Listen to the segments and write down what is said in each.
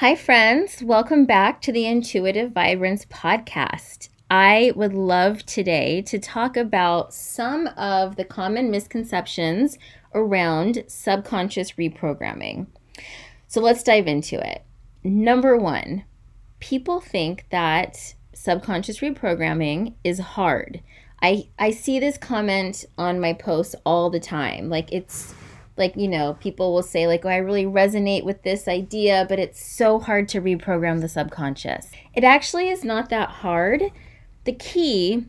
Hi, friends. Welcome back to the Intuitive Vibrance Podcast. I would love today to talk about some of the common misconceptions around subconscious reprogramming. So let's dive into it. Number one, people think that subconscious reprogramming is hard. I, I see this comment on my posts all the time. Like it's like you know people will say like oh i really resonate with this idea but it's so hard to reprogram the subconscious. It actually is not that hard. The key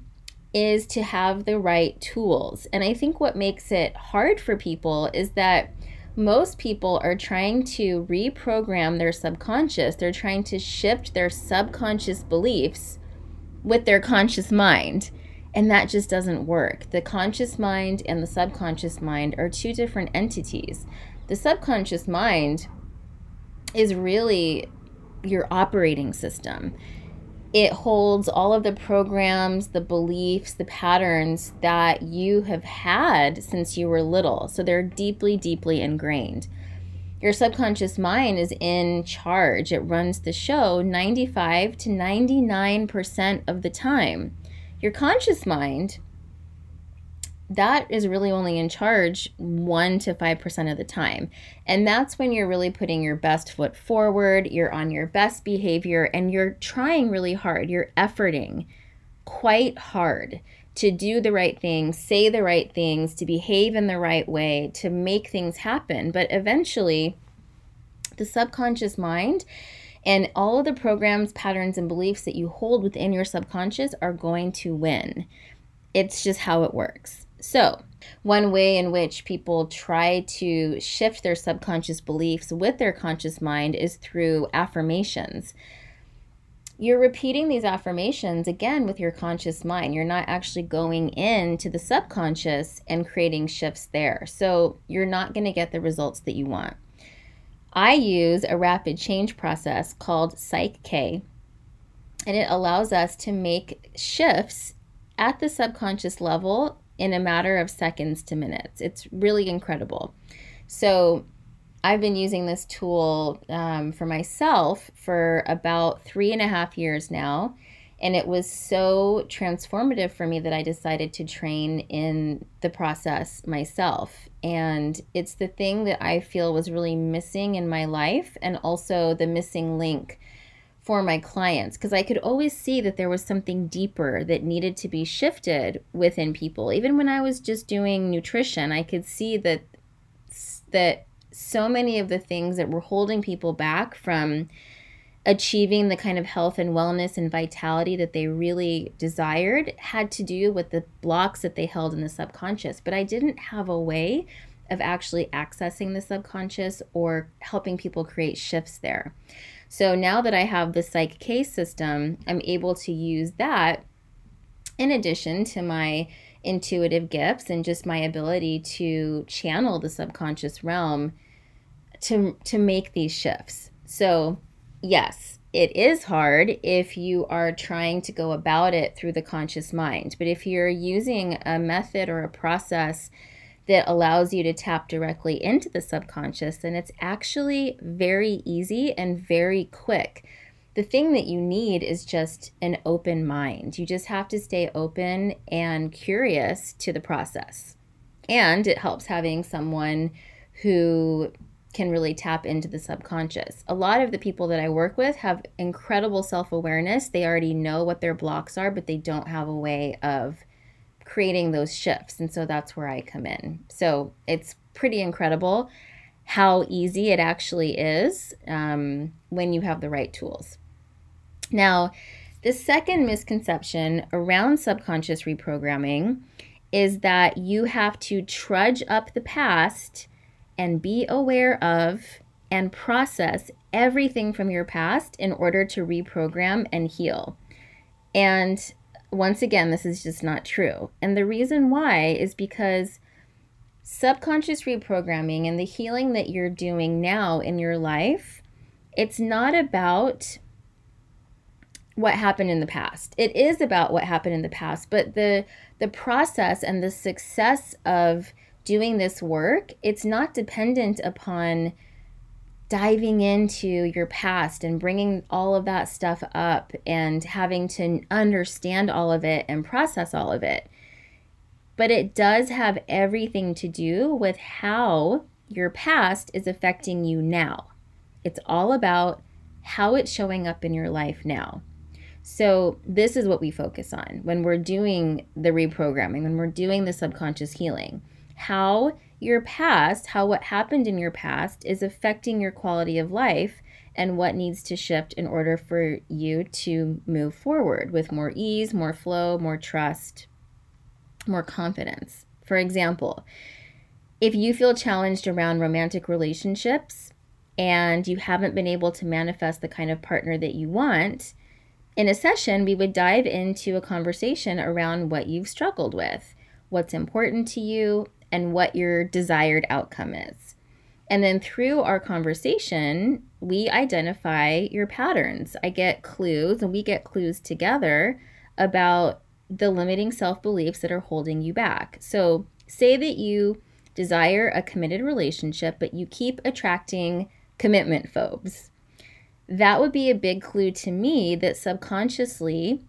is to have the right tools. And i think what makes it hard for people is that most people are trying to reprogram their subconscious. They're trying to shift their subconscious beliefs with their conscious mind and that just doesn't work. The conscious mind and the subconscious mind are two different entities. The subconscious mind is really your operating system. It holds all of the programs, the beliefs, the patterns that you have had since you were little. So they're deeply, deeply ingrained. Your subconscious mind is in charge. It runs the show 95 to 99% of the time. Your conscious mind, that is really only in charge 1 to 5% of the time. And that's when you're really putting your best foot forward, you're on your best behavior, and you're trying really hard. You're efforting quite hard to do the right things, say the right things, to behave in the right way, to make things happen. But eventually, the subconscious mind and all of the programs, patterns, and beliefs that you hold within your subconscious are going to win. It's just how it works. So, one way in which people try to shift their subconscious beliefs with their conscious mind is through affirmations. You're repeating these affirmations again with your conscious mind. You're not actually going into the subconscious and creating shifts there. So, you're not going to get the results that you want. I use a rapid change process called Psych K, and it allows us to make shifts at the subconscious level in a matter of seconds to minutes. It's really incredible. So, I've been using this tool um, for myself for about three and a half years now. And it was so transformative for me that I decided to train in the process myself. And it's the thing that I feel was really missing in my life and also the missing link for my clients because I could always see that there was something deeper that needed to be shifted within people. Even when I was just doing nutrition, I could see that that so many of the things that were holding people back from achieving the kind of health and wellness and vitality that they really desired had to do with the blocks that they held in the subconscious. But I didn't have a way of actually accessing the subconscious or helping people create shifts there. So now that I have the Psych K system, I'm able to use that in addition to my intuitive gifts and just my ability to channel the subconscious realm to to make these shifts. So yes, it is hard if you are trying to go about it through the conscious mind. But if you're using a method or a process that allows you to tap directly into the subconscious, then it's actually very easy and very quick. The thing that you need is just an open mind. You just have to stay open and curious to the process. And it helps having someone who can really tap into the subconscious. A lot of the people that I work with have incredible self awareness. They already know what their blocks are, but they don't have a way of creating those shifts. And so that's where I come in. So it's pretty incredible how easy it actually is um, when you have the right tools. Now, the second misconception around subconscious reprogramming is that you have to trudge up the past and be aware of and process everything from your past in order to reprogram and heal. And once again, this is just not true. And the reason why is because subconscious reprogramming and the healing that you're doing now in your life, it's not about what happened in the past. It is about what happened in the past, but the the process and the success of doing this work, it's not dependent upon diving into your past and bringing all of that stuff up and having to understand all of it and process all of it. But it does have everything to do with how your past is affecting you now. It's all about how it's showing up in your life now. So, this is what we focus on when we're doing the reprogramming, when we're doing the subconscious healing. How your past, how what happened in your past is affecting your quality of life and what needs to shift in order for you to move forward with more ease, more flow, more trust, more confidence. For example, if you feel challenged around romantic relationships and you haven't been able to manifest the kind of partner that you want, in a session, we would dive into a conversation around what you've struggled with, what's important to you, and what your desired outcome is. And then through our conversation, we identify your patterns. I get clues, and we get clues together about the limiting self beliefs that are holding you back. So, say that you desire a committed relationship, but you keep attracting commitment phobes. That would be a big clue to me that subconsciously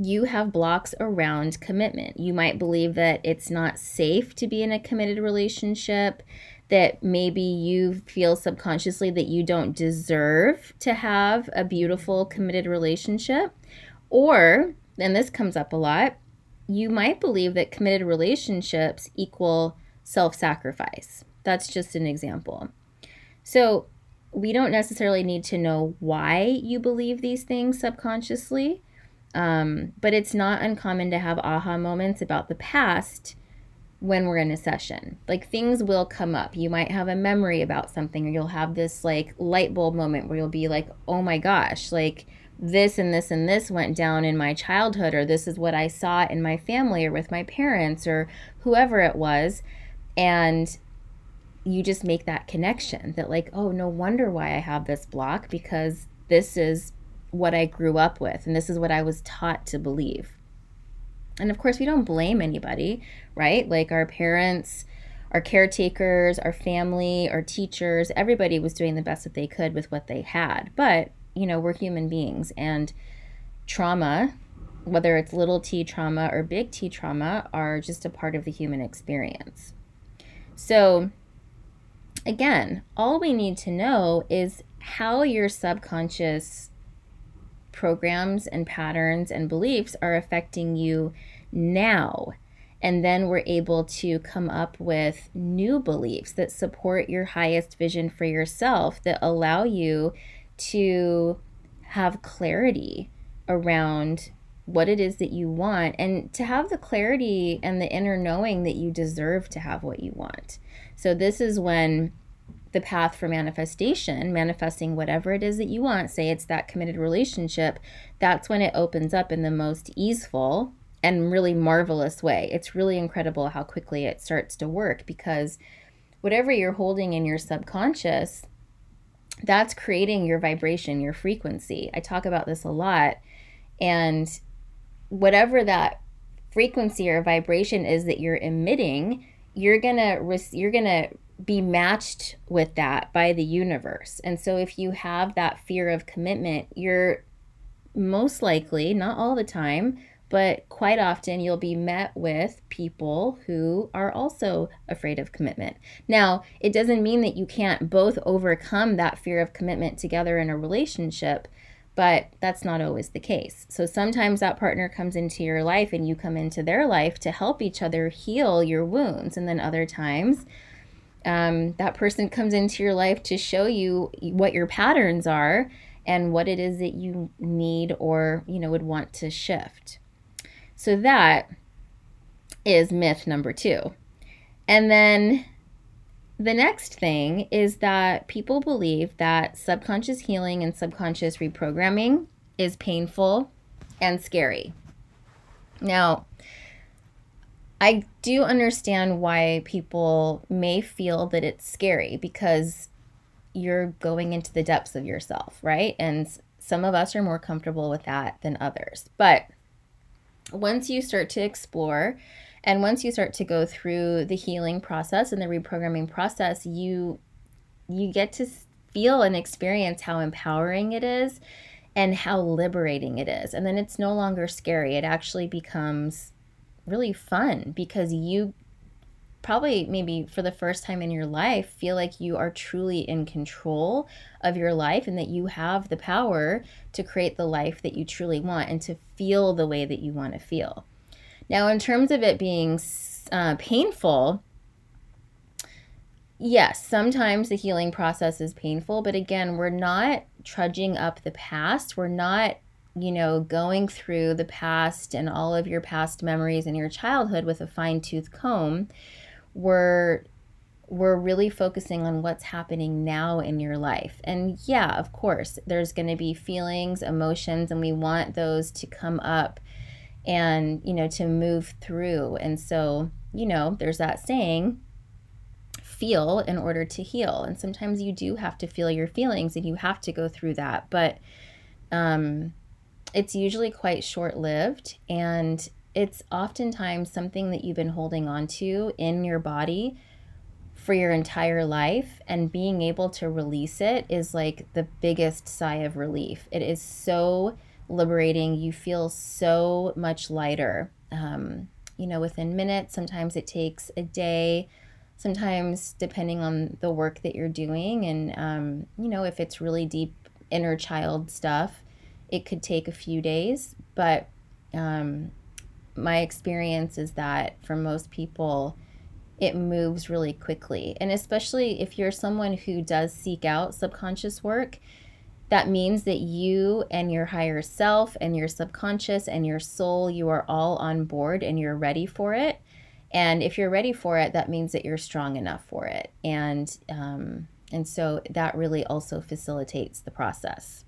you have blocks around commitment. You might believe that it's not safe to be in a committed relationship, that maybe you feel subconsciously that you don't deserve to have a beautiful committed relationship. Or, and this comes up a lot, you might believe that committed relationships equal self sacrifice. That's just an example. So, we don't necessarily need to know why you believe these things subconsciously um, but it's not uncommon to have aha moments about the past when we're in a session. Like things will come up. You might have a memory about something, or you'll have this like light bulb moment where you'll be like, oh my gosh, like this and this and this went down in my childhood, or this is what I saw in my family or with my parents or whoever it was. And you just make that connection that, like, oh, no wonder why I have this block because this is what I grew up with, and this is what I was taught to believe. And of course, we don't blame anybody, right? Like our parents, our caretakers, our family, our teachers, everybody was doing the best that they could with what they had. But, you know, we're human beings, and trauma, whether it's little t trauma or big T trauma, are just a part of the human experience. So, again, all we need to know is how your subconscious programs and patterns and beliefs are affecting you now. And then we're able to come up with new beliefs that support your highest vision for yourself, that allow you to have clarity around what it is that you want and to have the clarity and the inner knowing that you deserve to have what you want. So, this is when the path for manifestation, manifesting whatever it is that you want, say it's that committed relationship, that's when it opens up in the most easeful and really marvelous way. It's really incredible how quickly it starts to work because whatever you're holding in your subconscious, that's creating your vibration, your frequency. I talk about this a lot. And whatever that frequency or vibration is that you're emitting, you're going to you're going to be matched with that by the universe. And so if you have that fear of commitment, you're most likely, not all the time, but quite often you'll be met with people who are also afraid of commitment. Now, it doesn't mean that you can't both overcome that fear of commitment together in a relationship, but that's not always the case. So sometimes that partner comes into your life and you come into their life to help each other heal your wounds. And then other times, um, that person comes into your life to show you what your patterns are and what it is that you need or you know would want to shift. So that is myth number two. And then the next thing is that people believe that subconscious healing and subconscious reprogramming is painful and scary. Now I do understand why people may feel that it's scary because you're going into the depths of yourself, right? And some of us are more comfortable with that than others. But once you start to explore and once you start to go through the healing process and the reprogramming process, you you get to feel and experience how empowering it is and how liberating it is. And then it's no longer scary. It actually becomes really fun because you probably maybe for the first time in your life feel like you are truly in control of your life and that you have the power to create the life that you truly want and to feel the way that you want to feel. Now, in terms of it being uh, painful, yes, sometimes the healing process is painful, but again, we're not trudging up the past. We're not, you know, going through the past and all of your past memories in your childhood with a fine tooth comb. We're we're really focusing on what's happening now in your life. And yeah, of course, there's going to be feelings, emotions, and we want those to come up and, you know, to move through. And so, you know, there's that saying, feel in order to heal. And sometimes you do have to feel your feelings and you have to go through that. But um, it's usually quite short lived and it's oftentimes something that you've been holding on to in your body for your entire life. And being able to release it is like the biggest sigh of relief. It is so liberating. You feel so much lighter. Um, you know, within minutes, sometimes it takes a day sometimes depending on the work that you're doing and um, you know if it's really deep inner child stuff it could take a few days but um, my experience is that for most people it moves really quickly and especially if you're someone who does seek out subconscious work that means that you and your higher self and your subconscious and your soul you are all on board and you're ready for it and if you're ready for it, that means that you're strong enough for it. And um, and so that really also facilitates the process.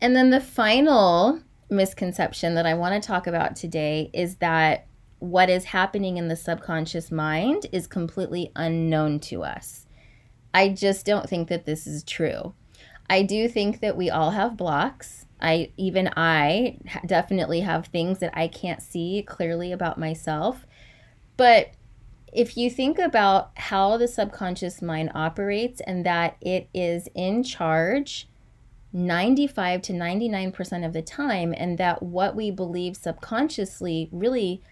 And then the final misconception that I want to talk about today is that what is happening in the subconscious mind is completely unknown to us. I just don't think that this is true. I do think that we all have blocks. I even I definitely have things that I can't see clearly about myself. But if you think about how the subconscious mind operates and that it is in charge 95 to 99% of the time, and that what we believe subconsciously really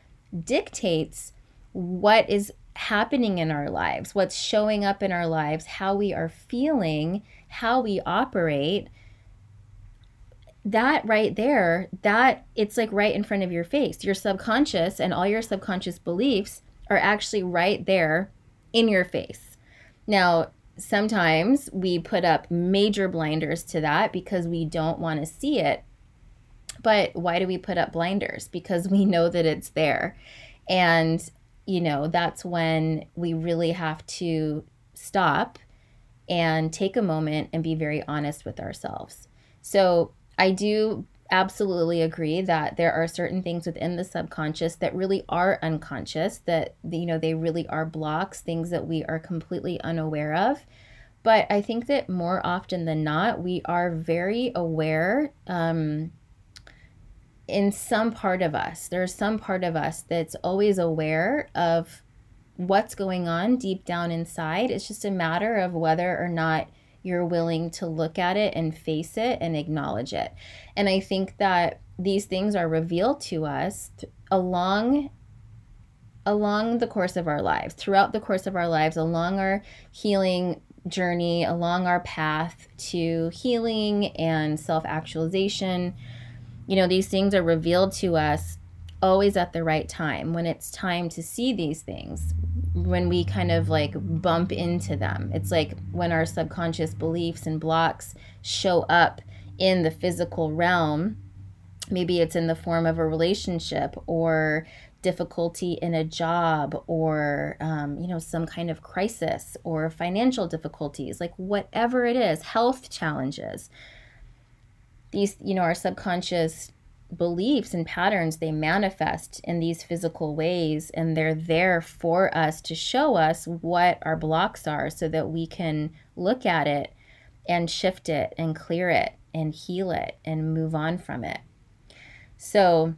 dictates what is happening in our lives, what's showing up in our lives, how we are feeling, how we operate that right there, that it's like right in front of your face. Your subconscious and all your subconscious beliefs are actually right there in your face. Now, sometimes we put up major blinders to that because we don't want to see it. But why do we put up blinders? Because we know that it's there. And, you know, that's when we really have to stop and take a moment and be very honest with ourselves. So, I do absolutely agree that there are certain things within the subconscious that really are unconscious that you know they really are blocks things that we are completely unaware of. But i think that more often than not we are very aware um, in some part of us. There's some part of us that's always aware of what's going on deep down inside. It's just a matter of whether or not you're willing to look at it and face it and acknowledge it. And I think that these things are revealed to us along along the course of our lives, throughout the course of our lives, along our healing journey, along our path to healing and self-actualization. You know, these things are revealed to us always at the right time when it's time to see these things when we kind of like bump into them. It's like when our subconscious beliefs and blocks show up in the physical realm. Maybe it's in the form of a relationship or difficulty in a job or um, you know some kind of crisis or financial difficulties like whatever it is health challenges these you know our subconscious beliefs and patterns they manifest in these physical ways and they're there for us to show us what our blocks are so that we can look at it and shift it and clear it and heal it and move on from it. So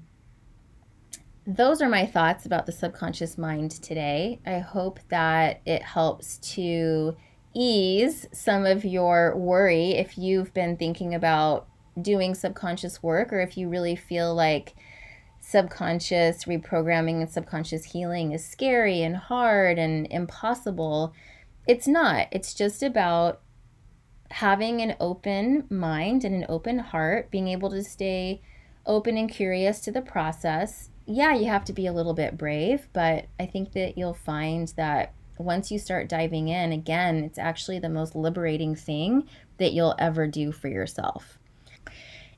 those are my thoughts about the subconscious mind today. I hope that it helps to ease some of your worry if you've been thinking about doing subconscious work or if you really feel like subconscious reprogramming and subconscious healing is scary and hard and impossible. It's not. It's just about having an open mind and an open heart, being able to stay open and curious to the process. Yeah, you have to be a little bit brave, but I think that you'll find that once you start diving in, again, it's actually the most liberating thing that you'll ever do for yourself.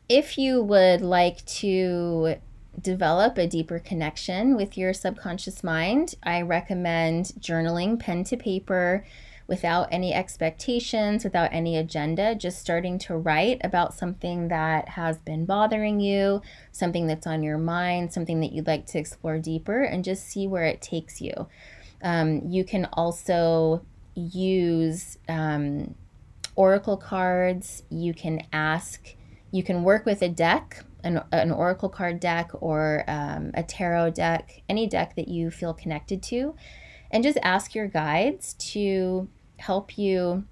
If you would like to develop a deeper connection with your subconscious mind, I recommend journaling pen to paper without any expectations, without any agenda, just starting to write about something that has been bothering you, something that's on your mind, something that you'd like to explore deeper, and just see where it takes you. Um, you can also use um, oracle cards, you can ask, you can work with a deck an, an oracle card deck or um, a tarot deck, any deck that you feel connected to, and just ask your guides to help you,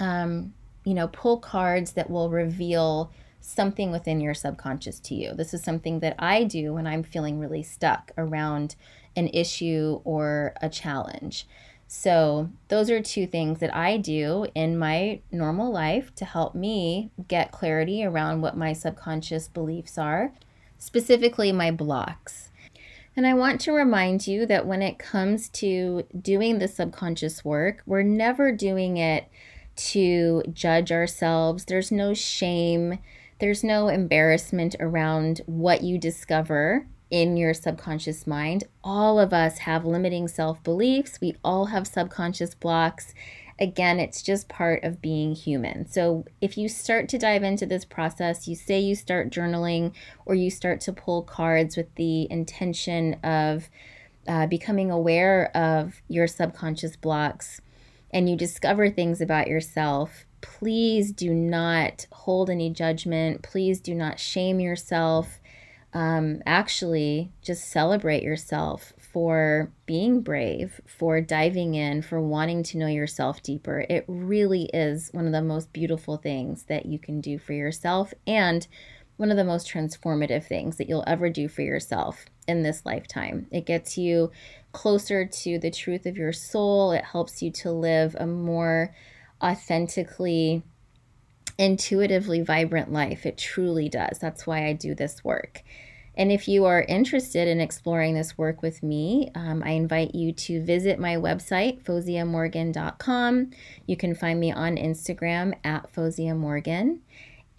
um, you know, pull cards that will reveal something within your subconscious to you. This is something that I do when I'm feeling really stuck around an issue or a challenge. So, those are two things that I do in my normal life to help me get clarity around what my subconscious beliefs are, specifically my blocks. And I want to remind you that when it comes to doing the subconscious work, we're never doing it to judge ourselves. There's no shame, there's no embarrassment around what you discover in your subconscious mind. All of us have limiting self beliefs, we all have subconscious blocks. Again, it's just part of being human. So, if you start to dive into this process, you say you start journaling or you start to pull cards with the intention of uh, becoming aware of your subconscious blocks and you discover things about yourself, please do not hold any judgment. Please do not shame yourself um, actually just celebrate yourself for being brave, for diving in, for wanting to know yourself deeper. It really is one of the most beautiful things that you can do for yourself and one of the most transformative things that you'll ever do for yourself in this lifetime. It gets you closer to the truth of your soul, it helps you to live a more authentically intuitively vibrant life. It truly does. That's why I do this work. And if you are interested in exploring this work with me, um, I invite you to visit my website, foziamorgan.com. You can find me on Instagram at foziamorgan.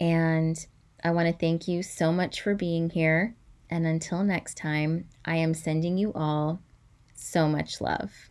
And I want to thank you so much for being here. And until next time, I am sending you all so much love.